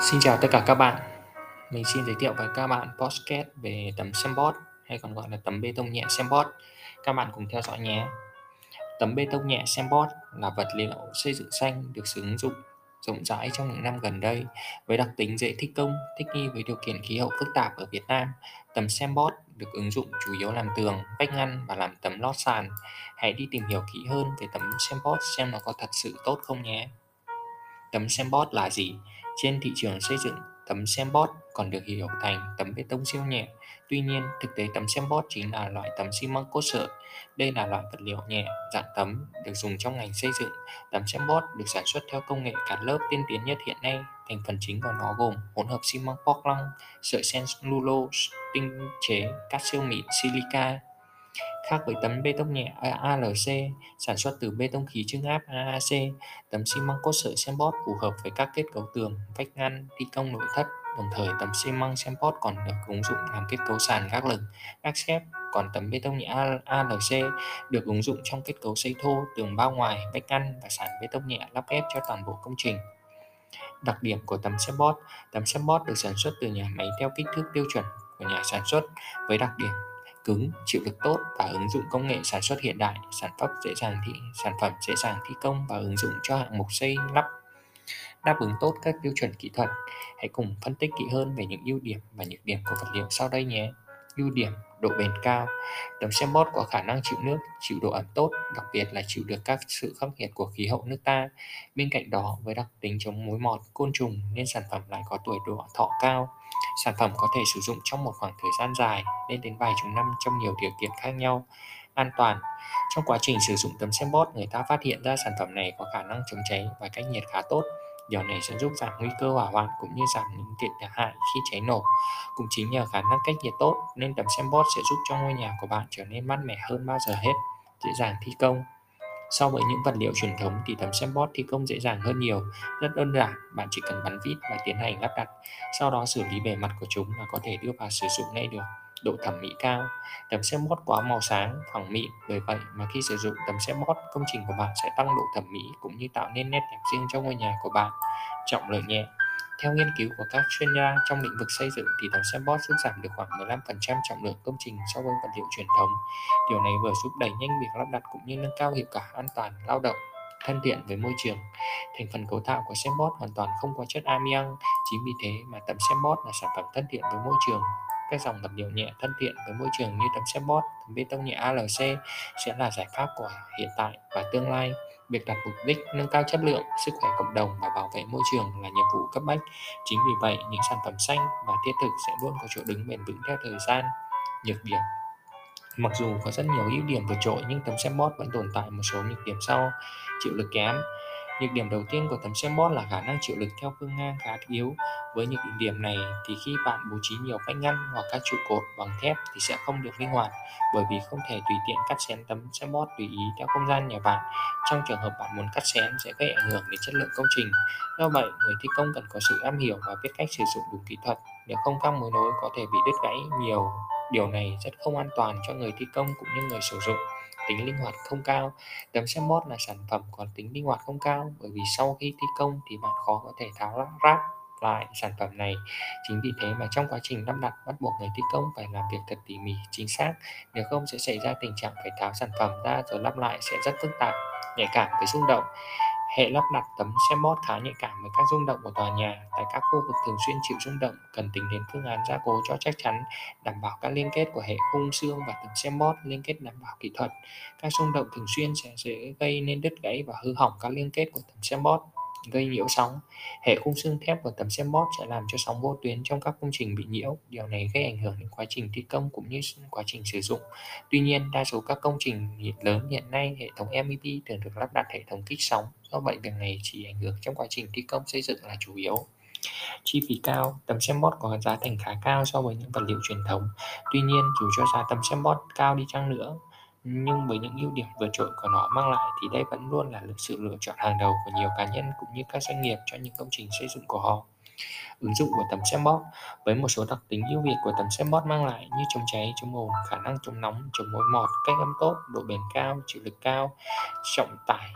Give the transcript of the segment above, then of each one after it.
Xin chào tất cả các bạn. Mình xin giới thiệu với các bạn podcast về tấm Sembot hay còn gọi là tấm bê tông nhẹ Sembot. Các bạn cùng theo dõi nhé. Tấm bê tông nhẹ Sembot là vật liệu xây dựng xanh được sử dụng rộng rãi trong những năm gần đây với đặc tính dễ thi công, thích nghi với điều kiện khí hậu phức tạp ở Việt Nam. Tấm Sembot được ứng dụng chủ yếu làm tường, vách ngăn và làm tấm lót sàn. Hãy đi tìm hiểu kỹ hơn về tấm Sembot xem nó có thật sự tốt không nhé. Tấm Sembot là gì? Trên thị trường xây dựng, tấm xem bót còn được hiểu thành tấm bê tông siêu nhẹ. Tuy nhiên, thực tế tấm xem bót chính là loại tấm xi măng cốt sợi. Đây là loại vật liệu nhẹ, dạng tấm được dùng trong ngành xây dựng. Tấm xem bót được sản xuất theo công nghệ cắt lớp tiên tiến nhất hiện nay. Thành phần chính của nó gồm hỗn hợp xi măng Portland, sợi cellulose tinh chế, cát siêu mịn, silica, Khác với tấm bê tông nhẹ à, ALC sản xuất từ bê tông khí trưng áp AAC, tấm xi măng cốt sợi Sembot phù hợp với các kết cấu tường, vách ngăn, thi công nội thất. Đồng thời tấm xi măng Sembot còn được ứng dụng làm kết cấu sàn gác lửng, gác xếp. Còn tấm bê tông nhẹ ALC được ứng dụng trong kết cấu xây thô, tường bao ngoài, vách ngăn và sàn bê tông nhẹ lắp ghép cho toàn bộ công trình. Đặc điểm của tấm Sembot Tấm Sembot được sản xuất từ nhà máy theo kích thước tiêu chuẩn của nhà sản xuất với đặc điểm cứng, chịu lực tốt và ứng dụng công nghệ sản xuất hiện đại, sản phẩm dễ dàng thi sản phẩm dễ dàng thi công và ứng dụng cho hạng mục xây lắp đáp ứng tốt các tiêu chuẩn kỹ thuật. Hãy cùng phân tích kỹ hơn về những ưu điểm và nhược điểm của vật liệu sau đây nhé. Ưu điểm, độ bền cao. Tấm xem bót có khả năng chịu nước, chịu độ ẩm tốt, đặc biệt là chịu được các sự khắc nghiệt của khí hậu nước ta. Bên cạnh đó, với đặc tính chống mối mọt, côn trùng nên sản phẩm lại có tuổi độ thọ cao. Sản phẩm có thể sử dụng trong một khoảng thời gian dài, lên đến vài chục năm trong nhiều điều kiện khác nhau. An toàn. Trong quá trình sử dụng tấm xem bót người ta phát hiện ra sản phẩm này có khả năng chống cháy và cách nhiệt khá tốt. Điều này sẽ giúp giảm nguy cơ hỏa hoạn cũng như giảm những thiệt hại khi cháy nổ. Cũng chính nhờ khả năng cách nhiệt tốt nên tấm xem bót sẽ giúp cho ngôi nhà của bạn trở nên mát mẻ hơn bao giờ hết, dễ dàng thi công. So với những vật liệu truyền thống thì tấm xem bót thi công dễ dàng hơn nhiều, rất đơn giản, bạn chỉ cần bắn vít và tiến hành lắp đặt, sau đó xử lý bề mặt của chúng là có thể đưa vào sử dụng ngay được độ thẩm mỹ cao. Tấm xem bót quá màu sáng, phẳng mịn, bởi vậy mà khi sử dụng tấm xem bót, công trình của bạn sẽ tăng độ thẩm mỹ cũng như tạo nên nét đẹp riêng cho ngôi nhà của bạn. Trọng lượng nhẹ theo nghiên cứu của các chuyên gia trong lĩnh vực xây dựng thì tấm xem bót giúp giảm được khoảng 15% trọng lượng công trình so với vật liệu truyền thống. Điều này vừa giúp đẩy nhanh việc lắp đặt cũng như nâng cao hiệu quả an toàn lao động thân thiện với môi trường. Thành phần cấu tạo của xem bót hoàn toàn không có chất amiang, chính vì thế mà tấm xem bót là sản phẩm thân thiện với môi trường các dòng vật liệu nhẹ thân thiện với môi trường như tấm xem bót, tấm bê tông nhẹ ALC sẽ là giải pháp của hiện tại và tương lai. Việc đặt mục đích nâng cao chất lượng, sức khỏe cộng đồng và bảo vệ môi trường là nhiệm vụ cấp bách. Chính vì vậy, những sản phẩm xanh và thiết thực sẽ luôn có chỗ đứng bền vững theo thời gian. Nhược điểm Mặc dù có rất nhiều ưu điểm vượt trội nhưng tấm xem bót vẫn tồn tại một số nhược điểm sau chịu lực kém Nhược điểm đầu tiên của tấm xem bót là khả năng chịu lực theo phương ngang khá yếu. Với nhược điểm này thì khi bạn bố trí nhiều vách ngăn hoặc các trụ cột bằng thép thì sẽ không được linh hoạt bởi vì không thể tùy tiện cắt xén tấm xem bót tùy ý theo không gian nhà bạn. Trong trường hợp bạn muốn cắt xén sẽ gây ảnh hưởng đến chất lượng công trình. Do vậy, người thi công cần có sự am hiểu và biết cách sử dụng đúng kỹ thuật. Nếu không các mối nối có thể bị đứt gãy nhiều. Điều này rất không an toàn cho người thi công cũng như người sử dụng tính linh hoạt không cao. Tấm xe bót là sản phẩm có tính linh hoạt không cao, bởi vì sau khi thi công thì bạn khó có thể tháo ráp lại sản phẩm này. Chính vì thế mà trong quá trình lắp đặt bắt buộc người thi công phải làm việc thật tỉ mỉ, chính xác. Nếu không sẽ xảy ra tình trạng phải tháo sản phẩm ra rồi lắp lại sẽ rất phức tạp, nhạy cảm với xung động. Hệ lắp đặt tấm xem bót khá nhạy cảm với các rung động của tòa nhà. Tại các khu vực thường xuyên chịu rung động, cần tính đến phương án gia cố cho chắc chắn, đảm bảo các liên kết của hệ khung xương và tấm xem bót liên kết đảm bảo kỹ thuật. Các rung động thường xuyên sẽ dễ gây nên đứt gãy và hư hỏng các liên kết của tấm xem bót gây nhiễu sóng. Hệ khung xương thép của tấm xem bót sẽ làm cho sóng vô tuyến trong các công trình bị nhiễu. Điều này gây ảnh hưởng đến quá trình thi công cũng như quá trình sử dụng. Tuy nhiên, đa số các công trình lớn hiện nay hệ thống MEP thường được lắp đặt hệ thống kích sóng. Do vậy, việc này chỉ ảnh hưởng trong quá trình thi công xây dựng là chủ yếu chi phí cao tấm xem bót có giá thành khá cao so với những vật liệu truyền thống tuy nhiên dù cho giá tấm xem bót cao đi chăng nữa nhưng với những ưu điểm vượt trội của nó mang lại thì đây vẫn luôn là sự lựa chọn hàng đầu của nhiều cá nhân cũng như các doanh nghiệp cho những công trình xây dựng của họ. Ứng dụng của tấm xem bót với một số đặc tính ưu việt của tấm xem bót mang lại như chống cháy, chống ồn, khả năng chống nóng, chống mối mọt, cách âm tốt, độ bền cao, chịu lực cao, trọng tải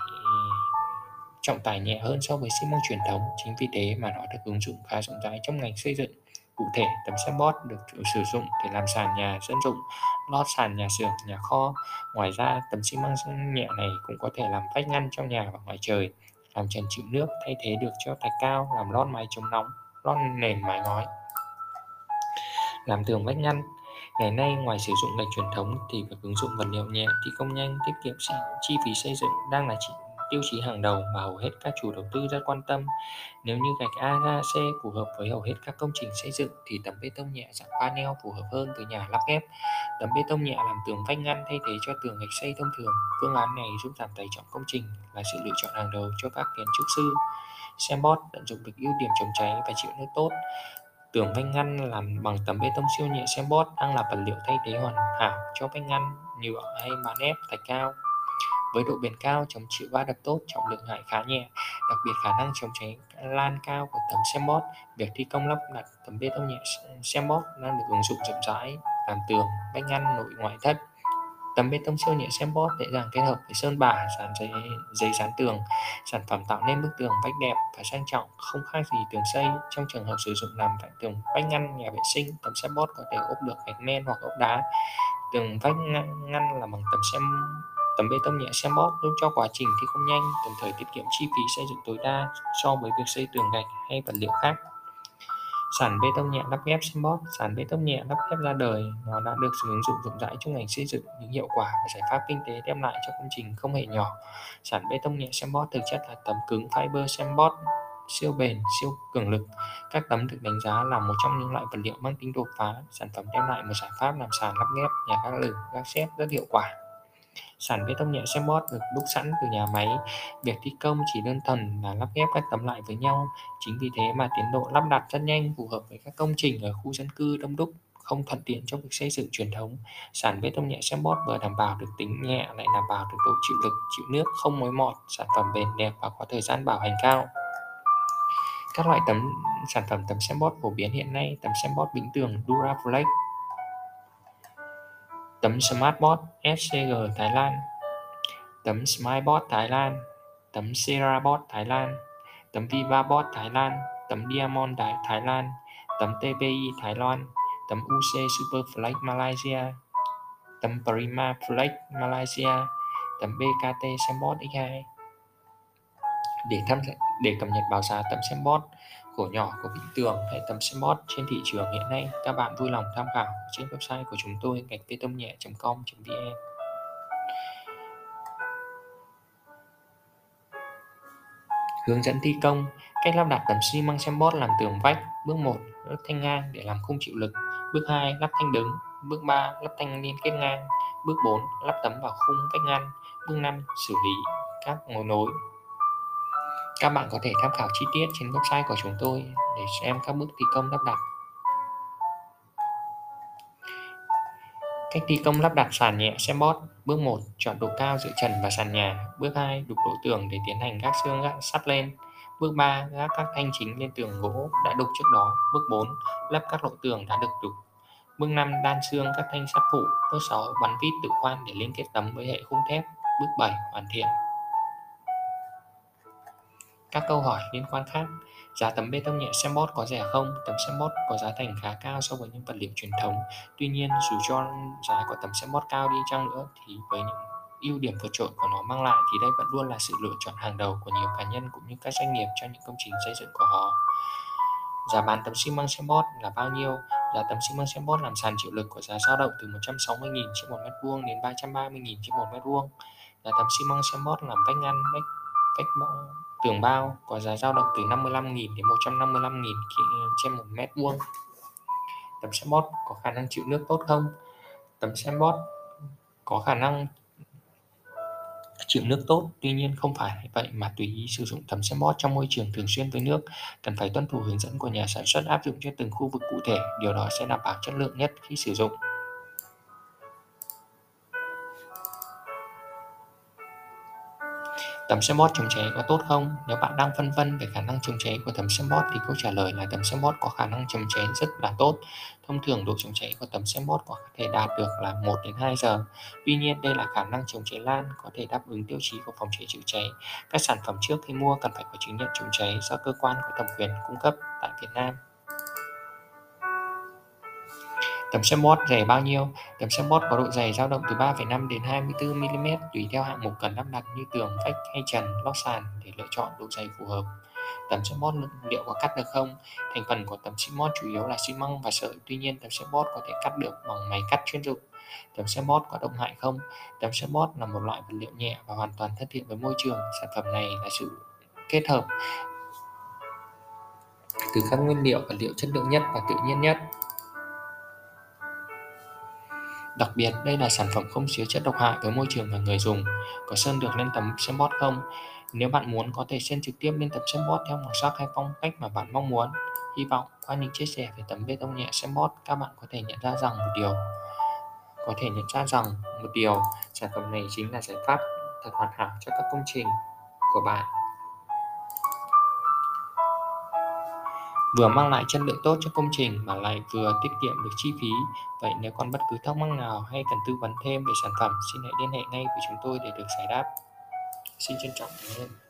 trọng tải nhẹ hơn so với xi măng truyền thống. Chính vì thế mà nó được ứng dụng khá rộng rãi trong ngành xây dựng. Cụ thể, tấm xem bót được sử dụng để làm sàn nhà dân dụng, lót sàn nhà xưởng, nhà kho. Ngoài ra, tấm xi măng nhẹ này cũng có thể làm vách ngăn trong nhà và ngoài trời, làm trần chịu nước, thay thế được cho thạch cao, làm lót mái chống nóng, lót nền mái ngói. Làm tường vách ngăn Ngày nay, ngoài sử dụng gạch truyền thống thì việc ứng dụng vật liệu nhẹ, thi công nhanh, tiết kiệm chi phí xây dựng đang là tiêu chí hàng đầu mà hầu hết các chủ đầu tư rất quan tâm. Nếu như gạch A, C phù hợp với hầu hết các công trình xây dựng thì tấm bê tông nhẹ dạng panel phù hợp hơn với nhà lắp ghép. Tấm bê tông nhẹ làm tường vách ngăn thay thế cho tường gạch xây thông thường. Phương án này giúp giảm tải trọng công trình là sự lựa chọn hàng đầu cho các kiến trúc sư. Sembot tận dụng được ưu điểm chống cháy và chịu nước tốt. Tường vách ngăn làm bằng tấm bê tông siêu nhẹ Sembot đang là vật liệu thay thế hoàn hảo cho vách ngăn nhựa hay màn ép thạch cao với độ bền cao chống chịu va đập tốt trọng lượng hải khá nhẹ. Đặc biệt khả năng chống cháy lan cao của tấm xem bót việc thi công lắp đặt tấm bê tông nhẹ xem bót đang được ứng dụng rộng rãi làm tường vách ngăn nội ngoại thất. Tấm bê tông siêu nhẹ xem bót dễ dàng kết hợp với sơn bả dán giấy giấy dán tường. Sản phẩm tạo nên bức tường vách đẹp và sang trọng không khác gì tường xây. Trong trường hợp sử dụng làm tại tường vách ngăn nhà vệ sinh tấm xem bót có thể ốp được gạch men hoặc ốp đá. Tường vách ngăn, ngăn là bằng tấm xem Tấm bê tông nhẹ xem bót giúp cho quá trình thi công nhanh, đồng thời tiết kiệm chi phí xây dựng tối đa so với việc xây tường gạch hay vật liệu khác. Sản bê tông nhẹ lắp ghép xem bót Sản bê tông nhẹ lắp ghép ra đời nó đã được sử dụng rộng rãi trong ngành xây dựng những hiệu quả và giải pháp kinh tế đem lại cho công trình không hề nhỏ. Sản bê tông nhẹ xem bót thực chất là tấm cứng fiber xem bót siêu bền, siêu cường lực. Các tấm được đánh giá là một trong những loại vật liệu mang tính đột phá. Sản phẩm đem lại một giải pháp làm sàn lắp ghép, nhà các lửng, gác xếp rất hiệu quả. Sàn bê tông nhẹ Sembot được đúc sẵn từ nhà máy. Việc thi công chỉ đơn thuần là lắp ghép các tấm lại với nhau. Chính vì thế mà tiến độ lắp đặt rất nhanh, phù hợp với các công trình ở khu dân cư đông đúc không thuận tiện cho việc xây dựng truyền thống. Sàn bê tông nhẹ Sembot vừa đảm bảo được tính nhẹ lại đảm bảo được độ chịu lực, chịu nước, không mối mọt, sản phẩm bền đẹp và có thời gian bảo hành cao. Các loại tấm sản phẩm tấm xem bót phổ biến hiện nay, tấm xem bót bình tường Duraflex tấm Smartbot SCG Thái Lan, tấm Smilebot Thái Lan, tấm Serabot Thái Lan, tấm Vivabot Thái Lan, tấm Diamond Thái, Thái Lan, tấm TPI Thái Lan, tấm UC Superflex Malaysia, tấm Prima Flex Malaysia, tấm BKT Sembot X2. Để tham để cập nhật báo giá tấm Sembot cổ nhỏ của vĩnh tường hay tấm Sembot trên thị trường hiện nay, các bạn vui lòng tham khảo trên website của chúng tôi gạch bê tông nhẹ.com.vn. Hướng dẫn thi công Cách lắp đặt tấm xi măng Sembot làm tường vách Bước 1. Lắp thanh ngang để làm khung chịu lực Bước 2. Lắp thanh đứng Bước 3. Lắp thanh liên kết ngang Bước 4. Lắp tấm vào khung vách ngăn Bước 5. Xử lý các mối nối các bạn có thể tham khảo chi tiết trên website của chúng tôi để xem các bước thi công lắp đặt. Cách thi công lắp đặt sàn nhẹ xem bót. Bước 1. Chọn độ cao giữa trần và sàn nhà Bước 2. Đục độ tường để tiến hành gác xương gác sắt lên Bước 3. Gác các thanh chính lên tường gỗ đã đục trước đó Bước 4. Lắp các lỗ tường đã được đục Bước 5. Đan xương các thanh sắt phụ Bước 6. Bắn vít tự khoan để liên kết tấm với hệ khung thép Bước 7. Hoàn thiện các câu hỏi liên quan khác Giá tấm bê tông nhẹ Sembot có rẻ không? Tấm Sembot có giá thành khá cao so với những vật liệu truyền thống. Tuy nhiên, dù cho giá của tấm Sembot cao đi chăng nữa thì với những ưu điểm vượt trội của nó mang lại thì đây vẫn luôn là sự lựa chọn hàng đầu của nhiều cá nhân cũng như các doanh nghiệp cho những công trình xây dựng của họ. Giá bán tấm xi măng Sembot là bao nhiêu? Giá tấm xi măng Sembot làm sàn chịu lực của giá dao động từ 160.000 trên một mét vuông đến 330.000 trên một mét vuông. Giá tấm xi măng Sembot làm vách ngăn, vách, vách ờ, Tường bao có giá dao động từ 55.000 đến 155.000 trên một mét vuông. Tấm Sembot có khả năng chịu nước tốt không? Tấm Sembot có khả năng chịu nước tốt, tuy nhiên không phải vậy mà tùy ý sử dụng tấm Sembot trong môi trường thường xuyên với nước, cần phải tuân thủ hướng dẫn của nhà sản xuất áp dụng cho từng khu vực cụ thể, điều đó sẽ đảm bảo chất lượng nhất khi sử dụng. Tấm Sandbox chống cháy có tốt không? Nếu bạn đang phân vân về khả năng chống cháy của tấm Sandbox thì câu trả lời là tấm Sandbox có khả năng chống cháy rất là tốt. Thông thường độ chống cháy của tấm Sandbox có thể đạt được là 1 đến 2 giờ. Tuy nhiên, đây là khả năng chống cháy lan, có thể đáp ứng tiêu chí của phòng cháy chữa cháy. Các sản phẩm trước khi mua cần phải có chứng nhận chống cháy do cơ quan có thẩm quyền cung cấp tại Việt Nam. Tấm Sandbox dày bao nhiêu? Tấm Sandbox có độ dày dao động từ 3,5 đến 24 mm tùy theo hạng mục cần lắp đặt như tường, vách hay trần, lót sàn để lựa chọn độ dày phù hợp. Tấm Sandbox liệu có cắt được không? Thành phần của tấm Sandbox chủ yếu là xi măng và sợi, tuy nhiên tấm Sandbox có thể cắt được bằng máy cắt chuyên dụng. Tấm Sandbox có độc hại không? Tấm Sandbox là một loại vật liệu nhẹ và hoàn toàn thân thiện với môi trường. Sản phẩm này là sự kết hợp từ các nguyên liệu vật liệu chất lượng nhất và tự nhiên nhất. Đặc biệt, đây là sản phẩm không chứa chất độc hại với môi trường và người dùng. Có sơn được lên tấm Sandbox không? Nếu bạn muốn có thể sơn trực tiếp lên tấm Sandbox theo màu sắc hay phong cách mà bạn mong muốn. Hy vọng qua những chia sẻ về tấm bê tông nhẹ Sandbox, các bạn có thể nhận ra rằng một điều có thể nhận ra rằng một điều sản phẩm này chính là giải pháp thật hoàn hảo cho các công trình của bạn vừa mang lại chất lượng tốt cho công trình mà lại vừa tiết kiệm được chi phí. Vậy nếu còn bất cứ thắc mắc nào hay cần tư vấn thêm về sản phẩm, xin hãy liên hệ ngay với chúng tôi để được giải đáp. Xin trân trọng cảm ơn.